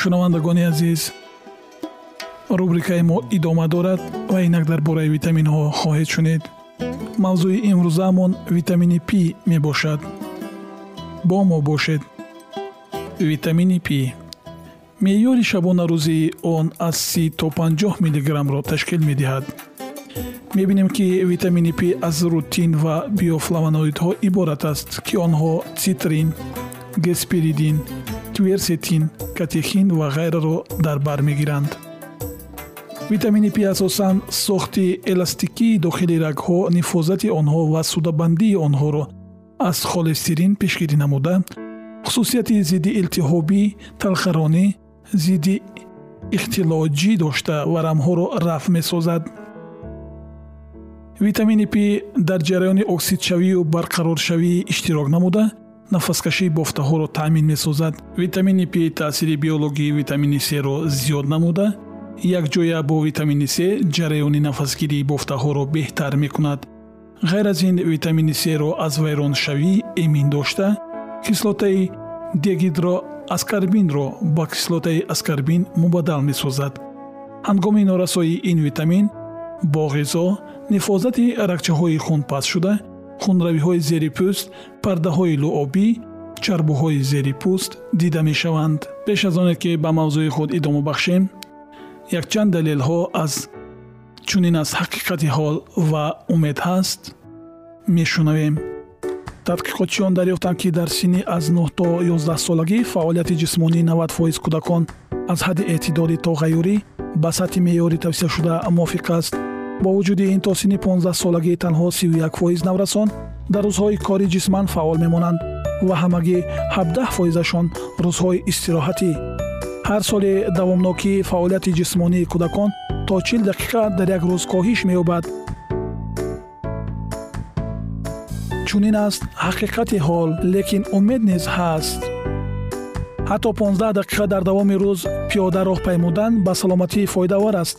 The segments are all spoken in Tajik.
шунавандагони азиз рубрикаи мо идома дорад ва инак дар бораи витаминҳо хоҳед шунед мавзӯи имрӯзаамон витамини пи мебошад. Бо мо бошед. Витамини пи меъёри шабонарӯзии он аз си то 50 миллиграммро ташкил медиҳад. Мебинем ки витамини пи аз рутин ва биофлавоноидҳо иборат аст ки онҳо цитрин геспиридин кверсетин катехин ва ғайраро дар бар мегиранд. Витамини пи асосан сохти эластикии дохили рагҳо нифозати онҳо ва судабандии онҳоро аз холестерин пешгирӣ намуда. Хусусияти зидди илтиҳобӣ талхаронӣ зидди ихтилоҷӣ дошта варамҳоро рафъ месозад. Витамини пи дар ҷараёни оксидшавию барқароршавӣ иштирок намуда нафаскашии бофтаҳоро таъмин месозад. Витамини пи таъсири биологии витамини серо зиёд намуда. Якҷоя бо витамини с ҷараёни нафасгирии бофтаҳоро беҳтар мекунад. Ғайр аз ин витамини серо аз вайроншавӣ эмин дошта. Кислотаи дегидроаскарбинро ба кислотаи аскарбин мубаддал месозад. Ҳангоми норасоии ин витамин бо ғизо нифозати рагчаҳои хун паст шуда хунравиҳои зери пӯст пардаҳои луобӣ чарбуҳои зери пӯст дида мешаванд. Пеш аз оне ки ба мавзӯи худ идома бахшем якчанд далелҳо аз чунин аз ҳақиқати ҳол ва умед ҳаст мешунавем. Тадқиқотчиён дарёфтанд ки дар синни аз 9 то 11 солагӣ фаъолияти ҷисмонии 90 фоиз кӯдакон аз ҳадди эътидоди тоғайюрӣ ба сатҳи меъёри тавсияшуда мувофиқ аст бо вуҷуди ин то синни 15 солагӣ танҳо 31 фоиз наврасон дар рӯзҳои кори ҷисман фаъол мемонанд ва ҳамагӣ 17 фоизашон рӯзҳои истироҳатӣ. Ҳар соли давомнокии фаъолияти ҷисмонии кӯдакон то чил дақиқа дар як рӯз коҳиш меёбад. Чунин аст ҳақиқати ҳол лекин умед низ ҳаст. Ҳатто 15 дақиқа дар давоми рӯз пиёда роҳ паймудан ба саломатӣ фоидавар аст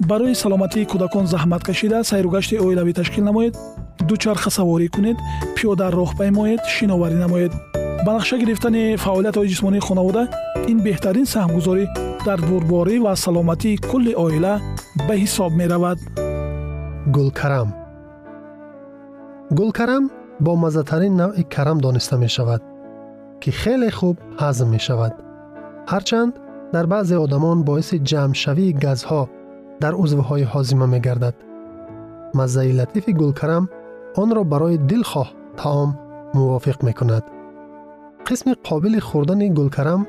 барои саломатии кӯдакон заҳмат кашида сайругашти оилавӣ ташкил намоед дучарха саворӣ кунед пиёда роҳ паймоед шиноварӣ намоед. Ба нақша гирифтани фаъолиятҳои ҷисмонии хонавода ин беҳтарин саҳмгузорӣ дар бурборӣ ва саломатии кулли оила ба ҳисоб меравад. Гулкарам. Гулкарам бо маззатарин навъи карам дониста мешавад ки хеле хуб ҳазм мешавад. Ҳарчанд дар баъзе одамон боиси ҷамъшавии газҳо дар узвҳои ҳозима мегардад маззаи латифи гулкарам онро барои дилхоҳ таом мувофиқ мекунад қисми қобили хӯрдани гулкарам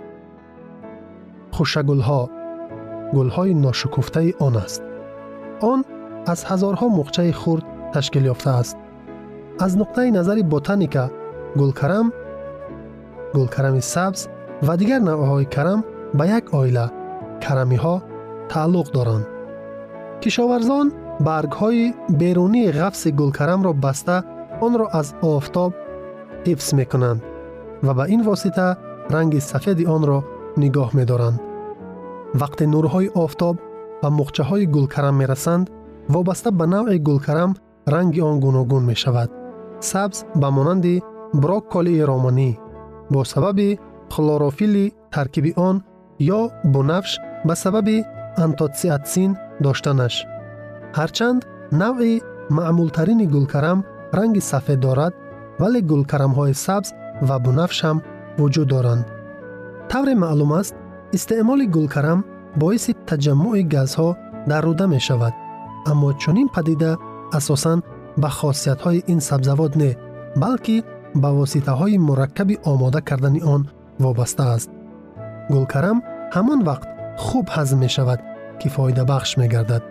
хушагулҳо гулҳои ношукуфтаи он аст он аз ҳазорҳо мухчаи хурд ташкил ёфтааст аз нуқтаи назари ботаника гулкарам гулкарами сабз ва дигар навъҳои карам ба як оила карамиҳо тааллуқ доранд Кишоварзон баргҳои берунии ғафси гулкарамро баста онро аз офтоб ҳифз мекунанд ва ба ин восита ранги сафеди онро нигоҳ медоранд. Вақте нурҳои офтоб ба мухчаҳои гулкарам мерасанд вобаста ба навъи гулкарам ранги он гуногун мешавад. Сабз ба монанди брокколии романӣ. Бо сабаби хлорофили таркиби он ё бунафш ба сабаби антоциатсин доштанаш. ҳарчанд навъи маъмултарини гулкарам ранги сафед дорад вале гулкарамҳои сабз ва бунафш ҳам вуҷуд доранд. тавре маълум аст истеъмоли гулкарам боиси таҷаммуи газҳо дар рӯда мешавад аммо чунин падида асосан ба хосиятҳои ин сабзавот не балки ба воситаҳои мураккаби омода кардани он вобаста аст. гулкарам ҳамон вақт хуб ҳазм мешавад ки фоидабахш мегардад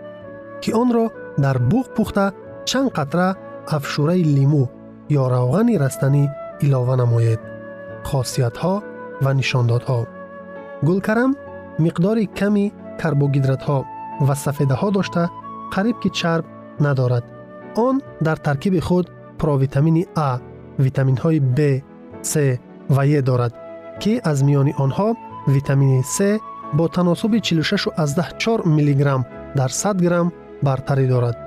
ки онро дар буғ пухта чанд қатра афшураи лимӯ ё равғани растанӣ илова намоед хосиятҳо ва нишондодҳо. гулкарам миқдори ками карбогидратҳо ва сафедаҳо дошта қариб ки чарб надорад. он дар таркиби худ провитамини а витаминҳои б с ва е дорад ки аз миёни онҳо витамини с бо таносуби 46 мг дар 100 грамм бартарӣ дорад.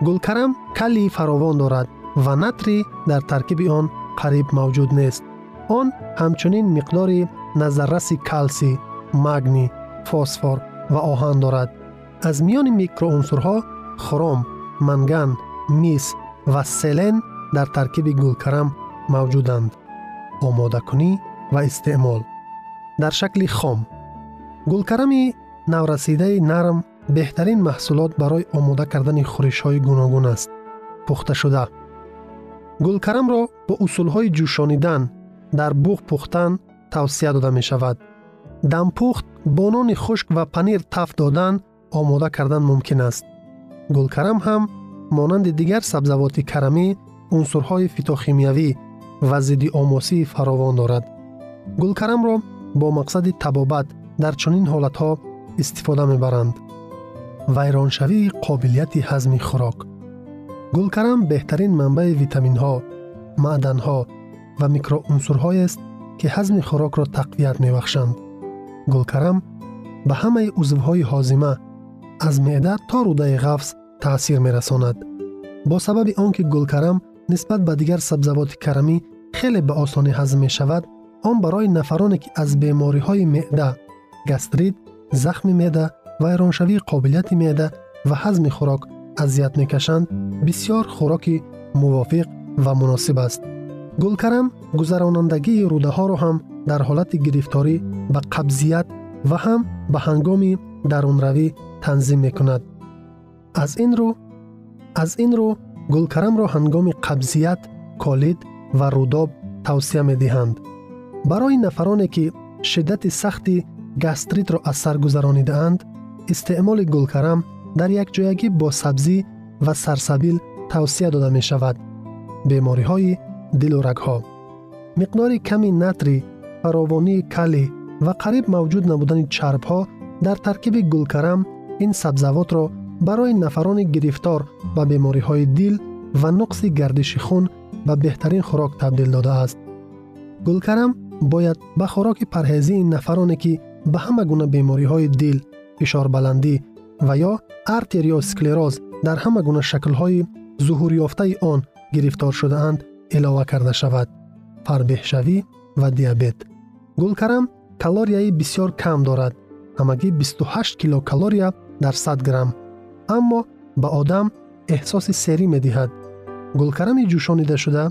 гулкарам калии фаровон дорад ва натри дар таркиби он қариб мавҷуд нест. он ҳамчунин миқдори назарраси калсий магний фосфор ва оҳан дорад. аз миёни микроунсурҳо хром манган мис ва селен дар таркиби гулкарам мавҷуданд. омодакунӣ ва истеъмол. дар шакли хом гулкарами наврасидаи нарм беҳтарин маҳсулот барои омода кардани хӯришҳои гуногун аст пухташуда. Гулкарамро бо усулҳои ҷӯшонидан дар буғ пухтан тавсия дода мешавад. Дампухт бо нони хушк ва панир тафт додан омода кардан мумкин аст. Гулкарам ҳам монанди дигар сабзавоти карамӣ унсурҳои фитохимиявӣ ва зидди омосии фаровон дорад. Гулкарамро бо мақсади табобат дар чунин ҳолатҳо истифода мебаранд вайроншавии қобилияти ҳазми хӯрок гулкарам беҳтарин манбаи витаминҳо маъданҳо ва микроунсурҳоест ки ҳазми хӯрокро тақвият мебахшанд гулкарам ба ҳамаи узвҳои ҳозима аз меъда то рӯдаи ғафз таъсир мерасонад бо сабаби он ки гулкарам нисбат ба дигар сабзавоти карамӣ хеле ба осонӣ ҳазм мешавад он барои нафароне ки аз бемориҳои меъда гастрит захми меъда вайроншавии қобилияти меъда ва ҳазми хӯрок азият мекашанд бисьёр хӯроки мувофиқ ва муносиб аст. Гулкарам гузаронандагии рӯдаҳоро ҳам дар ҳолати гирифторӣ ба қабзият ва ҳам ба ҳангоми дарунравӣ танзим мекунад. Аз ин рӯ аз ин рӯ гулкарамро ҳангоми қабзият колид ва рӯдоб тавсия медиҳанд. Барои нафароне ки шиддати сахти гастритро аз сар гузаронидаанд истеъмоли гулкарам дар якҷоягӣ бо сабзӣ ва сарсабил тавсия дода мешавад бемориҳои дилу рагҳо миқдори ками натри фаровонии калӣ ва қариб мавҷуд набудани чарбҳо дар таркиби гулкарам ин сабзавотро барои нафарони гирифтор ба бемориҳои дил ва нуқси гардиши хун ба беҳтарин хӯрок табдил додааст. Гулкарам бояд ба хӯроки парҳезии нафароне ки ба ҳама гуна бемориҳои дил фишорбаландӣ ва ё артериосклероз дар ҳама гуна шаклҳои зуҳурёфтаи он гирифтор шудаанд илова карда шавад фарбеҳшавӣ ва диабет. Гулкарам калорияи бисьёр кам дорад. Ҳамагӣ 28 килокалория дар 100 грамм. Аммо ба одам эҳсоси серӣ медиҳад. Гулкарами ҷӯшонидашуда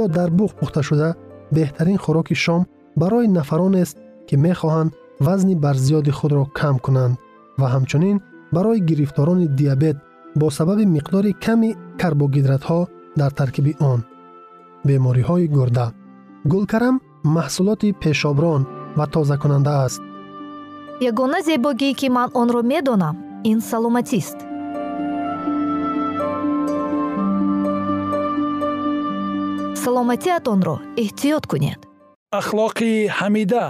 ё дар буғ пухташуда беҳтарин хӯроки шом барои нафаронест ки мехоҳанд вазни барзиёди худро кам кунанд ва ҳамчунин барои гирифторони диабет бо сабаби миқдори ками карбогидратҳо дар таркиби он. бемориҳои гурда. гулкарам маҳсулоти пешоброн ва тозакунанда аст. Ягона зебогӣ ки ман онро медонам ин саломатист. Саломатиатонро эҳтиёт кунед. Ахлоқи ҳамида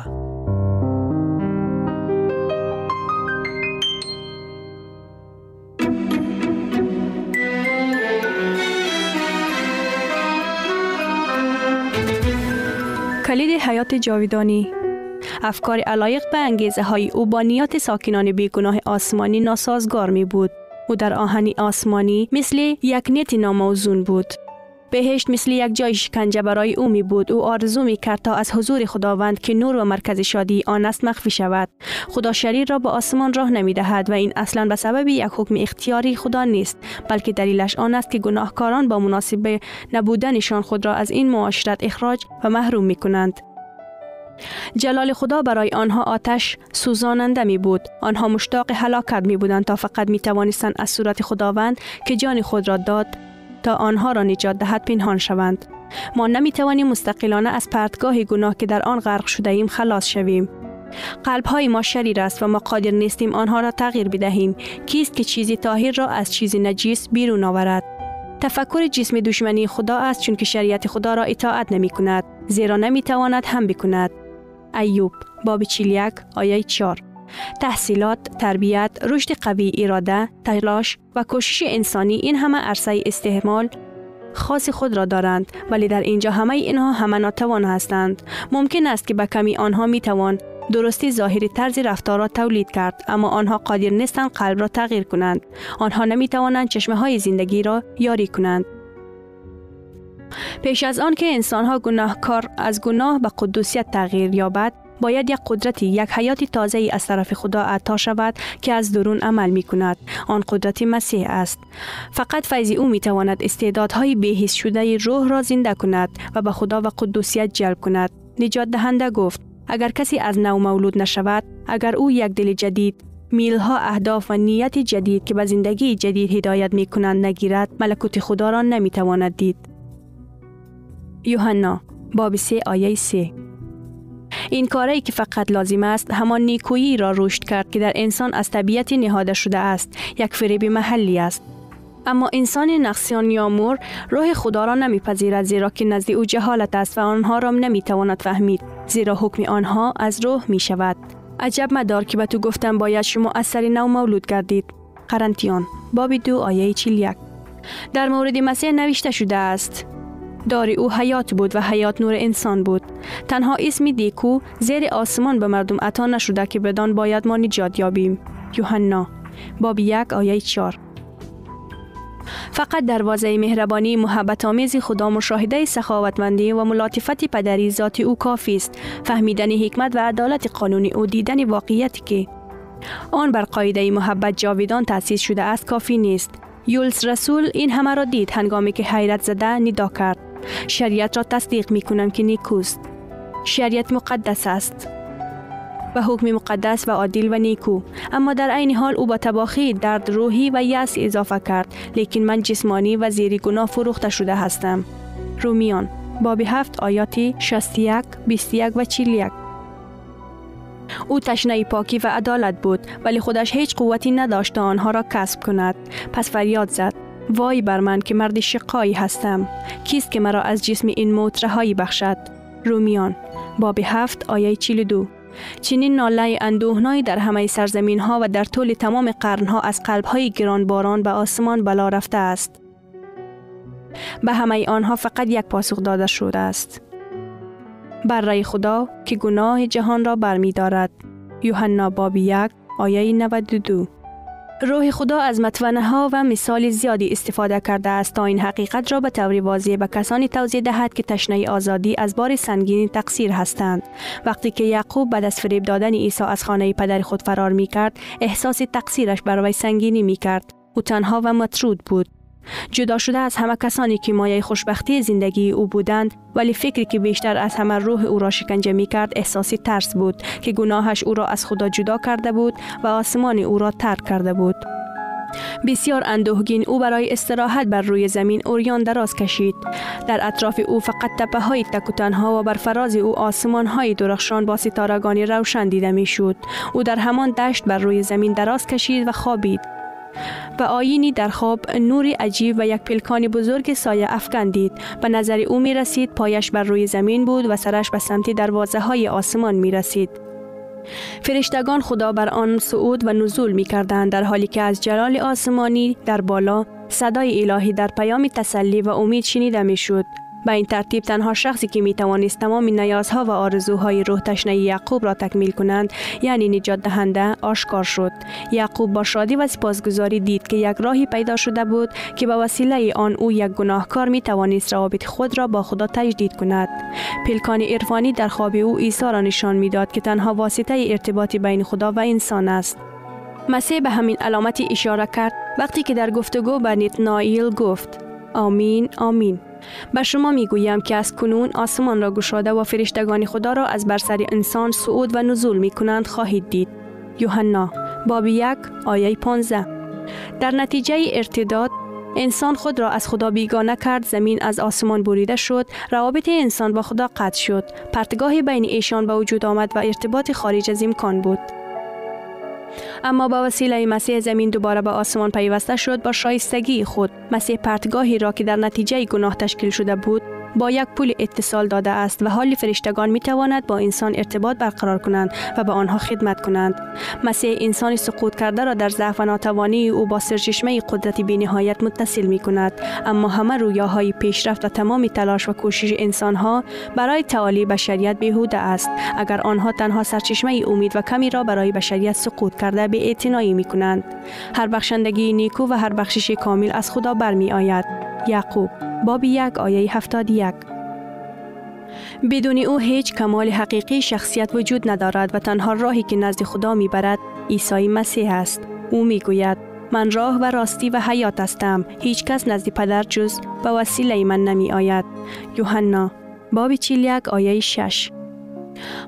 کلید حیات جاویدانی افکار علایق به انگیزه های او با نیات ساکنان بیگناه آسمانی ناسازگار می بود. او در آهنی آسمانی مثل یک نیت ناموزون بود. بهشت مثل یک جای شکنجه برای او می بود. او آرزو می کرد تا از حضور خداوند که نور و مرکز شادی آن است مخفی شود. خدا شریر را به آسمان راه نمی دهد و این اصلا به سبب یک حکم اختیاری خدا نیست بلکه دلیلش آن است که گناهکاران با مناسب نبودنشان خود را از این معاشرت اخراج و محروم می کنند. جلال خدا برای آنها آتش سوزاننده می بود. آنها مشتاق هلاکت می بودند تا فقط می توانستند از صورت خداوند که جان خود را داد تا آنها را نجات دهد پنهان شوند. ما نمی توانیم مستقلانه از پرتگاه گناه که در آن غرق شده ایم خلاص شویم. قلب های ما شریر است و ما قادر نیستیم آنها را تغییر بدهیم. کیست که چیزی طاهر را از چیزی نجیس بیرون آورد؟ تفکر جسم دشمنی خدا است چون که شریعت خدا را اطاعت نمی کند. زیرا نمی تواند هم بکند. ایوب باب 41 آیه 4 تحصیلات، تربیت، رشد قوی اراده، تلاش و کوشش انسانی این همه عرصه استحمال خاص خود را دارند ولی در اینجا همه اینها همه ناتوان هستند. ممکن است که به کمی آنها می توان درستی ظاهری طرز رفتار را تولید کرد اما آنها قادر نیستند قلب را تغییر کنند. آنها نمی توانند چشمه های زندگی را یاری کنند. پیش از آن که انسان ها گناهکار از گناه به قدوسیت تغییر یابد باید یک قدرتی یک حیات تازه از طرف خدا عطا شود که از درون عمل می کند آن قدرت مسیح است. فقط فیض او می تواند استعدادهای بهیس شده روح را زنده کند و به خدا و قدوسیت جلب کند. نجات دهنده گفت اگر کسی از نو مولود نشود اگر او یک دل جدید میلها اهداف و نیت جدید که به زندگی جدید هدایت می کنند نگیرد ملکوت خدا را نمی تواند دید. یوحنا باب 3 آیه 3 این کاری که فقط لازم است همان نیکویی را رشد کرد که در انسان از طبیعت نهاده شده است یک فریب محلی است. اما انسان نقصیان یا مور روح خدا را نمیپذیرد زیرا که نزد او جهالت است و آنها را نمی‌تواند فهمید زیرا حکم آنها از روح می شود عجب مدار که به تو گفتم باید شما از سر نو مولود گردید. قرنتیان باب دو آیه 41 در مورد مسیح نوشته شده است دار او حیات بود و حیات نور انسان بود. تنها اسم دیکو زیر آسمان به مردم عطا نشده که بدان باید ما نجات یابیم. یوحنا باب یک آیه 4 فقط دروازه مهربانی محبت آمیز خدا مشاهده سخاوتمندی و ملاطفت پدری ذات او کافی است. فهمیدن حکمت و عدالت قانونی او دیدن واقعیتی که آن بر قاعده محبت جاویدان تأسیس شده است کافی نیست. یولس رسول این همه را دید هنگامی که حیرت زده ندا کرد. شریعت را تصدیق می کنم که نیکوست. شریعت مقدس است. و حکم مقدس و عادل و نیکو. اما در عین حال او با تباخی درد روحی و یأس اضافه کرد. لیکن من جسمانی و زیر گناه فروخته شده هستم. رومیان باب هفت آیاتی 61 21 و 41 او تشنه پاکی و عدالت بود ولی خودش هیچ قوتی نداشت آنها را کسب کند. پس فریاد زد. وای بر من که مرد شقایی هستم. کیست که مرا از جسم این موت رهایی بخشد؟ رومیان باب هفت آیه 42 چنین ناله اندوهنایی در همه سرزمین ها و در طول تمام قرن ها از قلب های گرانباران به آسمان بلا رفته است. به همه آنها فقط یک پاسخ داده شده است. بر رای خدا که گناه جهان را برمی دارد یوحنا باب یک آیه 92 روح خدا از متونه ها و مثال زیادی استفاده کرده است تا این حقیقت را به طور واضح به کسانی توضیح دهد که تشنه آزادی از بار سنگین تقصیر هستند. وقتی که یعقوب بعد از فریب دادن عیسی از خانه پدر خود فرار می کرد احساس تقصیرش برای سنگینی می کرد او تنها و مطرود بود. جدا شده از همه کسانی که مایه خوشبختی زندگی او بودند ولی فکری که بیشتر از همه روح او را شکنجه می کرد احساسی ترس بود که گناهش او را از خدا جدا کرده بود و آسمان او را ترک کرده بود. بسیار اندوهگین او برای استراحت بر روی زمین اوریان دراز کشید. در اطراف او فقط تپه های تکوتنها و بر فراز او آسمان های درخشان با ستارگانی روشن دیده می شود او در همان دشت بر روی زمین دراز کشید و خوابید. و آینی در خواب نوری عجیب و یک پلکان بزرگ سایه افکن دید به نظر او می رسید پایش بر روی زمین بود و سرش به سمت دروازه های آسمان می رسید فرشتگان خدا بر آن صعود و نزول می کردند در حالی که از جلال آسمانی در بالا صدای الهی در پیام تسلی و امید شنیده می شد به این ترتیب تنها شخصی که می توانست تمام نیازها و آرزوهای روح تشنه یعقوب را تکمیل کنند یعنی نجات دهنده آشکار شد. یعقوب با شادی و سپاسگزاری دید که یک راهی پیدا شده بود که به وسیله آن او یک گناهکار می توانست روابط خود را با خدا تجدید کند. پلکان عرفانی در خواب او عیسی را نشان می‌داد که تنها واسطه ارتباط بین خدا و انسان است. مسیح به همین علامتی اشاره کرد وقتی که در گفتگو به نتنائیل گفت آمین آمین. به شما می گویم که از کنون آسمان را گشاده و فرشتگان خدا را از بر سر انسان صعود و نزول می کنند خواهید دید. یوحنا باب یک آیه 15 در نتیجه ارتداد انسان خود را از خدا بیگانه کرد زمین از آسمان بریده شد روابط انسان با خدا قطع شد. پرتگاه بین ایشان به وجود آمد و ارتباط خارج از امکان بود. اما با وسیله مسیح زمین دوباره به آسمان پیوسته شد با شایستگی خود مسیح پرتگاهی را که در نتیجه گناه تشکیل شده بود با یک پول اتصال داده است و حال فرشتگان می تواند با انسان ارتباط برقرار کنند و به آنها خدمت کنند. مسیح انسان سقوط کرده را در ضعف و ناتوانی او با سرچشمه قدرت نهایت متصل می کند اما همه رویاهای پیشرفت و تمام تلاش و کوشش انسان ها برای تعالی بشریت بیهوده است اگر آنها تنها سرچشمه امید و کمی را برای بشریت سقوط کرده به اعتنایی می کنند. هر بخشندگی نیکو و هر بخشش کامل از خدا برمی آید. یعقوب باب یک آیه هفتاد یک بدون او هیچ کمال حقیقی شخصیت وجود ندارد و تنها راهی که نزد خدا می برد عیسی مسیح است. او می گوید من راه و راستی و حیات هستم. هیچ کس نزد پدر جز به وسیله من نمی آید. یوحنا باب یک آیه 6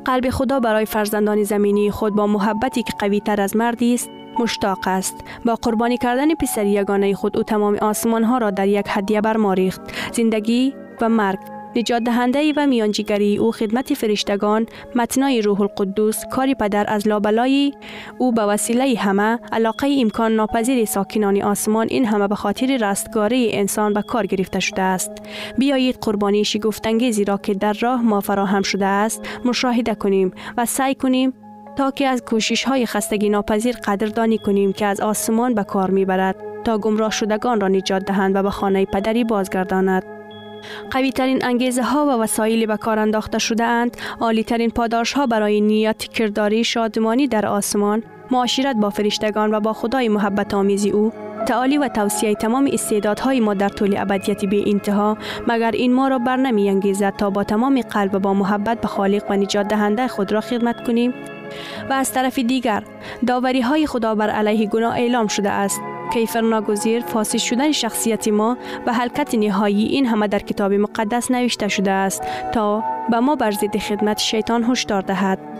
قلب خدا برای فرزندان زمینی خود با محبتی که قوی تر از مردی است مشتاق است. با قربانی کردن پسر یگانه خود او تمام آسمان ها را در یک هدیه برماریخت. زندگی و مرگ نجات دهنده و میانجیگری او خدمت فرشتگان متنای روح القدس کاری پدر از لابلای او به وسیله همه علاقه امکان ناپذیر ساکنان آسمان این همه به خاطر رستگاری انسان به کار گرفته شده است. بیایید قربانی شگفتانگیزی را که در راه ما فراهم شده است مشاهده کنیم و سعی کنیم تا که از کوشش های خستگی ناپذیر قدردانی کنیم که از آسمان به کار می برد تا گمراه شدگان را نجات دهند و به خانه پدری بازگرداند. قوی ترین انگیزه ها و وسایلی به کار انداخته شده اند، عالی ترین پاداش ها برای نیت کرداری شادمانی در آسمان، معاشرت با فرشتگان و با خدای محبت آمیزی او، تعالی و توصیه تمام استعدادهای ما در طول ابدیت به انتها مگر این ما را بر نمی انگیزد تا با تمام قلب و با محبت به خالق و نجات دهنده خود را خدمت کنیم؟ و از طرف دیگر داوری های خدا بر علیه گناه اعلام شده است. کیفر ناگزیر فاسد شدن شخصیت ما و حلقت نهایی این همه در کتاب مقدس نوشته شده است تا به ما بر ضد خدمت شیطان هشدار دهد.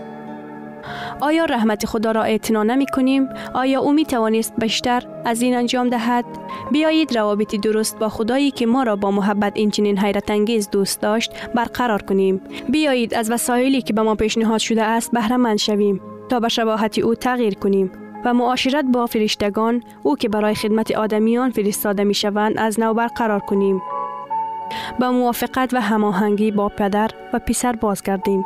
آیا رحمت خدا را اعتنا نمی کنیم؟ آیا او می توانست بیشتر از این انجام دهد؟ بیایید روابط درست با خدایی که ما را با محبت این چنین حیرت انگیز دوست داشت برقرار کنیم. بیایید از وسایلی که به ما پیشنهاد شده است بهره مند شویم تا به شباهت او تغییر کنیم و معاشرت با فرشتگان او که برای خدمت آدمیان فرستاده می شوند از نو برقرار کنیم. با موافقت و هماهنگی با پدر و پسر بازگردیم.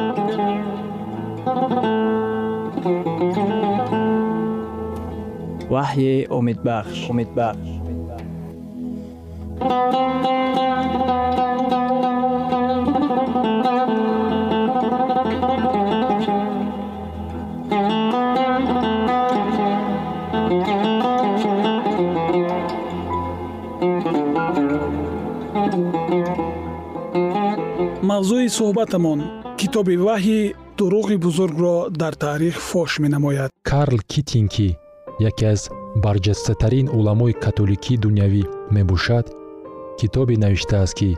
ваҳйи умедбахш умедбахш мавзӯи суҳбатамон китоби ваҳйи дуруғи бузургро дар таърих фош менамояд. Карл китинки яке аз барҷастатарин уламои католикии дунявӣ мебошад китобе навиштааст ки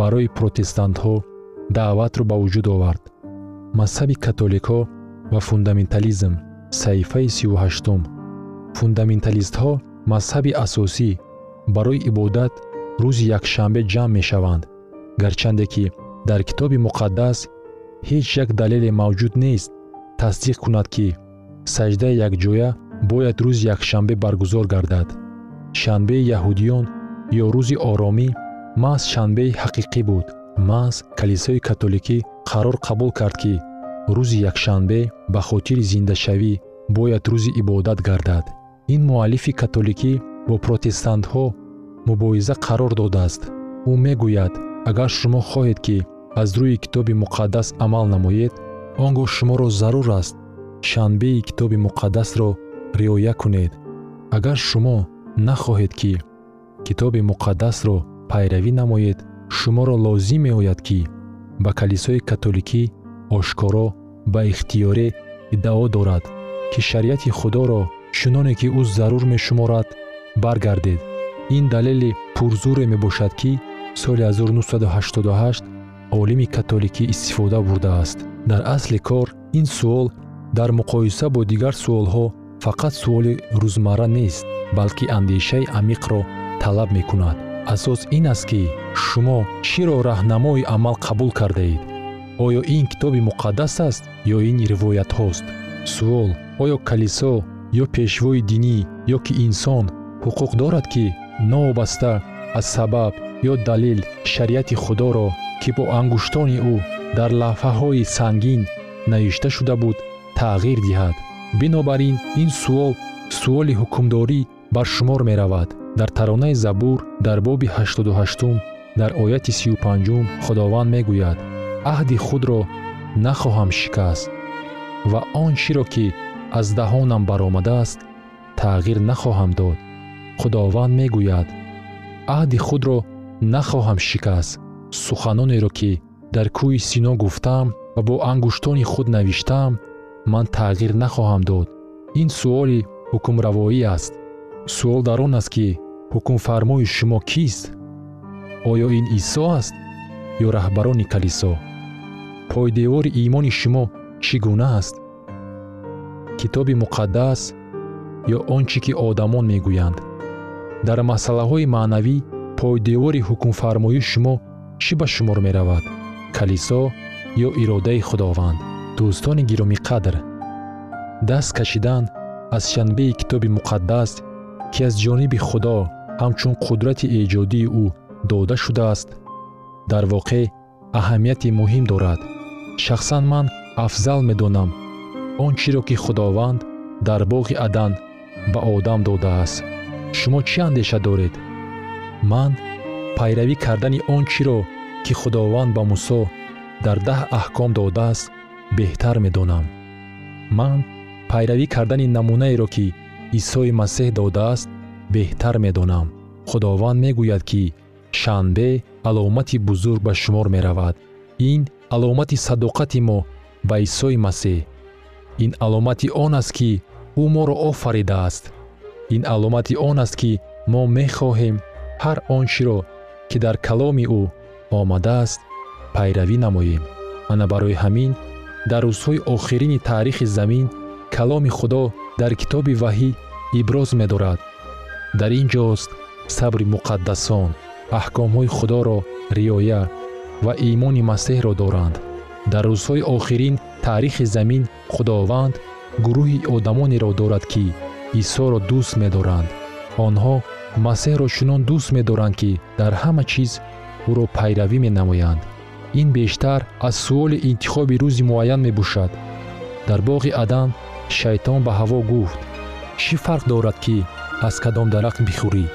барои протестантҳо даъватро ба вуҷуд овард. Мазҳаби католикҳо ва фундаментализм саҳифаи сию ҳаштум фундаменталистҳо мазҳаби асосӣ барои ибодат рӯзи якшанбе ҷамъ мешаванд гарчанде ки дар китоби муқаддас ҳеҷ як далеле мавҷуд нест. Тасдиқ кунад ки саҷдаи якҷоя бояд рӯзи якшанбе баргузор гардад. Шанбеи яҳудиён ё рӯзи оромӣ маҳз шанбеи ҳақиқӣ буд. Маҳз калисои католикӣ қарор қабул кард ки рӯзи якшанбе ба хотири зиндашавӣ бояд рӯзи ибодат гардад. Ин муаллифи католикӣ бо протестантҳо мубоиза қарор додааст. Ӯ мегӯяд агар шумо хоҳед ки аз рӯи китоби муқаддас амал намоед он гоҳ шуморо зарур аст. Шанбеи китоби муқаддасро риоя кунед. Агар шумо нахоҳед ки китоби муқаддасро пайравӣ намоед шуморо лозим меояд ки ба калисои католикӣ ошкоро ба ихтиёре иддао дорад ки шариати худоро чуноне ки ӯ зарур мешуморад баргардед. Ин далели пурзуре мебошад ки соли 1988 олими католикӣ истифода бурдааст дар асли кор ин суол дар муқоиса бо дигар суолҳо фақат суоли рӯзмарра нест балки андешаи амиқро талаб мекунад. Асос ин аст ки шумо чиро раҳнамои амал қабул кардаед оё ин китоби муқаддас аст ё ин ривоятҳост суол оё калисо ё пешвои динӣ ё ки инсон ҳуқуқ дорад ки новобаста аз сабаб ё далил шариати худоро ки бо ангуштони ӯ дар лавҳаҳои сангин навишта шуда буд тағйир диҳад бинобар ин ин суол суоли ҳукмдорӣ бар шумор меравад. Дар таронаи забур дар боби 88 дар ояти 35 худованд мегӯяд аҳди худро нахоҳам шикаст ва он чиро ки аз даҳонам баромадааст тағйир нахоҳам дод. Худованд мегӯяд аҳди худро нахоҳам шикаст суханонеро ки дар кӯҳи сино гуфтаам ва бо ангуштони худ навиштаам ман тағйир нахоҳам дод. Ин суоли ҳукмравоӣ аст. Суол дар он аст ки ҳукмфармои шумо кист? Оё ин исо аст ё раҳбарони калисо? Пойдевори имони шумо чӣ гуна аст? Китоби муқаддас ё он чӣ ки одамон мегӯянд? Дар масъалаҳои маънавӣ пойдевори ҳукмфармоии шумо чӣ ба шумор меравад? Калисо ё иродаи худованд дӯстони гиромиқадр даст кашидан аз шанбеи китоби муқаддас ки аз ҷониби худо ҳамчун қудрати эҷодии ӯ дода шудааст дар воқеъ аҳамияти муҳим дорад. Шахсан ман афзал медонам он чиро ки худованд дар боғи адан ба одам додааст. Шумо чӣ андеша доред? Ман пайравӣ кардани он чиро ки худованд ба мусо дар даҳ аҳком додааст беҳтар медонам. Ман пайравӣ кардани намунаеро ки исои масеҳ додааст беҳтар медонам. Худованд мегӯяд ки шанбе аломати бузург ба шумор меравад. Ин аломати садоқати мо ба исои масеҳ. Ин аломати он аст ки ӯ моро офаридааст. Ин аломати он аст ки мо мехоҳем ҳар он чиро ки дар каломи ӯ омадааст пайравӣ намоем. Ана барои ҳамин дар рӯзҳои охирини таърихи замин каломи худо дар китоби ваҳӣ иброз медорад. Дар ин ҷост сабри муқаддасон аҳкомҳои худоро риоя ва имони масеҳро доранд. Дар рӯзҳои охирин таърихи замин худованд гурӯҳи одамонеро дорад ки исоро дӯст медоранд. Онҳо масеҳро чунон дӯст медоранд ки дар ҳама чиз ӯро пайравӣ менамоянд ин бештар аз суоли интихоби рӯзи муайян мебошад. Дар боғи адан шайтон ба ҳаво гуфт чӣ фарқ дорад ки аз кадом дарахт бихӯрӣ?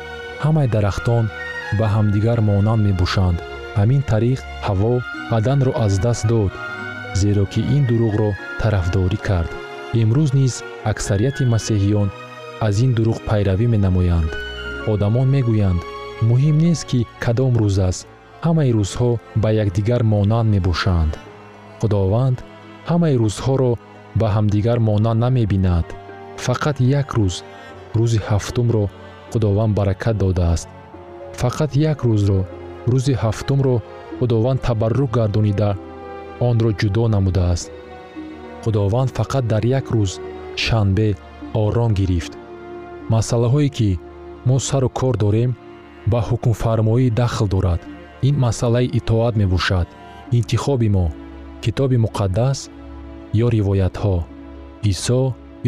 Ҳамаи дарахтон ба ҳамдигар монанд мебошанд. Ҳамин тариқ ҳаво аданро аз даст дод зеро ки ин дурӯғро тарафдорӣ кард. Имрӯз низ аксарияти масеҳиён аз ин дурӯғ пайравӣ менамоянд. Одамон мегӯянд муҳим нест ки кадом рӯз аст ҳамаи рӯзҳо ба якдигар монанд мебошанд. Худованд ҳамаи рӯзҳоро ба ҳамдигар монанд намебинад. Фақат як рӯз рӯзи ҳафтумро худованд баракат додааст. Фақат як рӯзро рӯзи ҳафтумро худованд табаррук гардонида онро ҷудо намудааст. Худованд фақат дар як рӯз шанбе ором гирифт. Масъалаҳое ки мо сару кор дорем ба ҳукмфармоӣ дахл дорад ин масъалаи итоат мебошад интихоби мо китоби муқаддас ё ривоятҳо исо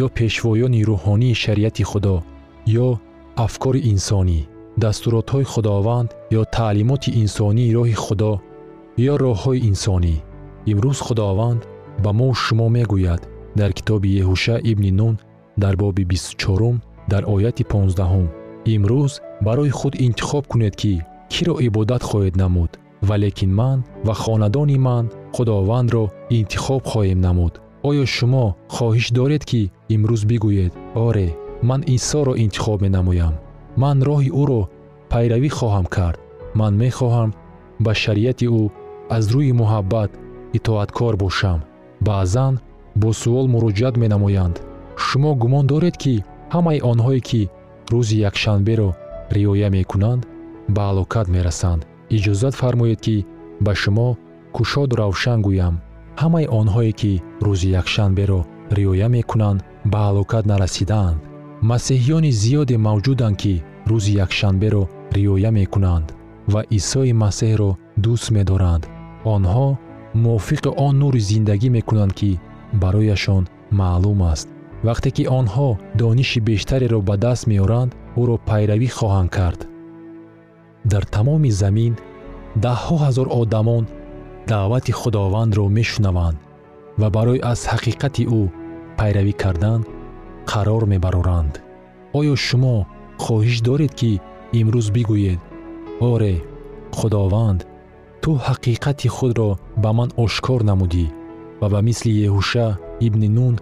ё пешвоёни рӯҳонии шариати худо ё афкори инсонӣ дастуротҳои худованд ё таълимоти инсонии роҳи худо ё роҳҳои инсонӣ имрӯз худованд ба мо шумо мегӯяд дар китоби еҳуша ибни нун дар боби бисту чорум дар ояти понздаҳум имрӯз барои худ интихоб кунед ки киро ибодат хоҳед намуд ва лекин ман ва хонадони ман худовандро интихоб хоҳем намуд. Оё шумо хоҳиш доред ки имрӯз бигӯед? Оре ман исоро интихоб менамоям. Ман роҳи ӯро пайравӣ хоҳам кард. Ман мехоҳам ба шариати ӯ аз рӯи муҳаббат итоаткор бошам. Баъзан бо суол муроҷиат менамоянд. Шумо гумон доред ки ҳамаи онҳое ки рӯзи якшанберо риоя мекунанд ба ҳалокат мерасанд. Иҷозат фармоед ки ба шумо кушоду равшан гӯям. Ҳамаи онҳое ки рӯзи якшанберо риоя мекунанд ба ҳалокат нарасидаанд. Масеҳиёни зиёде мавҷуданд ки рӯзи якшанберо риоя мекунанд ва исои масеҳро дӯст медоранд. Онҳо мувофиқи он нури зиндагӣ мекунанд ки барояшон маълум аст. Вақте ки онҳо дониши бештареро ба даст меоранд ӯро пайравӣ хоҳанд кард дар тамоми замин даҳҳо ҳазор одамон даъвати худовандро мешунаванд ва барои аз ҳақиқати ӯ пайравӣ кардан қарор мебароранд. Оё шумо хоҳиш доред ки имрӯз бигӯед? Оре худованд ту ҳақиқати худро ба ман ошкор намудӣ ва ба мисли еҳуша ибни нун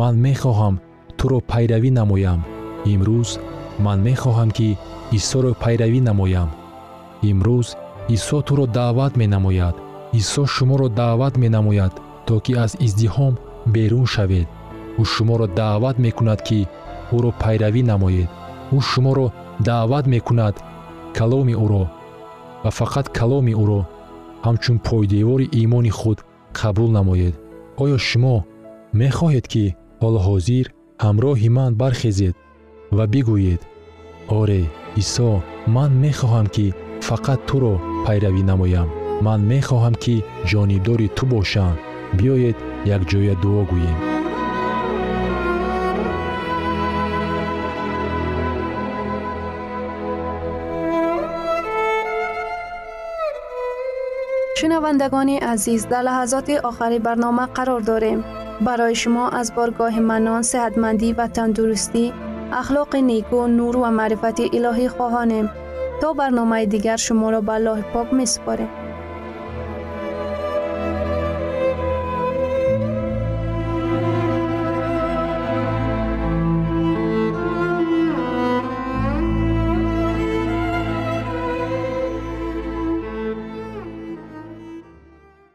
ман мехоҳам туро пайравӣ намоям. Имрӯз ман мехоҳам ки исоро пайравӣ намоям имрӯз исо туро даъват менамояд. Исо шуморо даъват менамояд то ки аз издиҳом берун шавед. Ӯ шуморо даъват мекунад ки ӯро пайравӣ намоед. Ӯ шуморо даъват мекунад каломи ӯро ва фақат каломи ӯро. Ҳамчун пойдевори имони худ қабул намоед. Оё шумо мехоҳед ки ҳоло ҳозир ҳамроҳи ман бархезед ва бигӯед. Оре исо ман мехоҳам ки фақат туро пайравӣ намоям ман мехоҳам ки ҷонибдори ту бошам биёед якҷоя дуо гӯем шунавандагони азиз дар лаҳазоти охари барнома қарор дорем барои шумо аз боргоҳи манон сеҳатмандӣ ва тандурустӣ ахлоқи неку нур ва маърифати илоҳӣ хоҳонем تا برنامه دیگر شما را به الله پاک می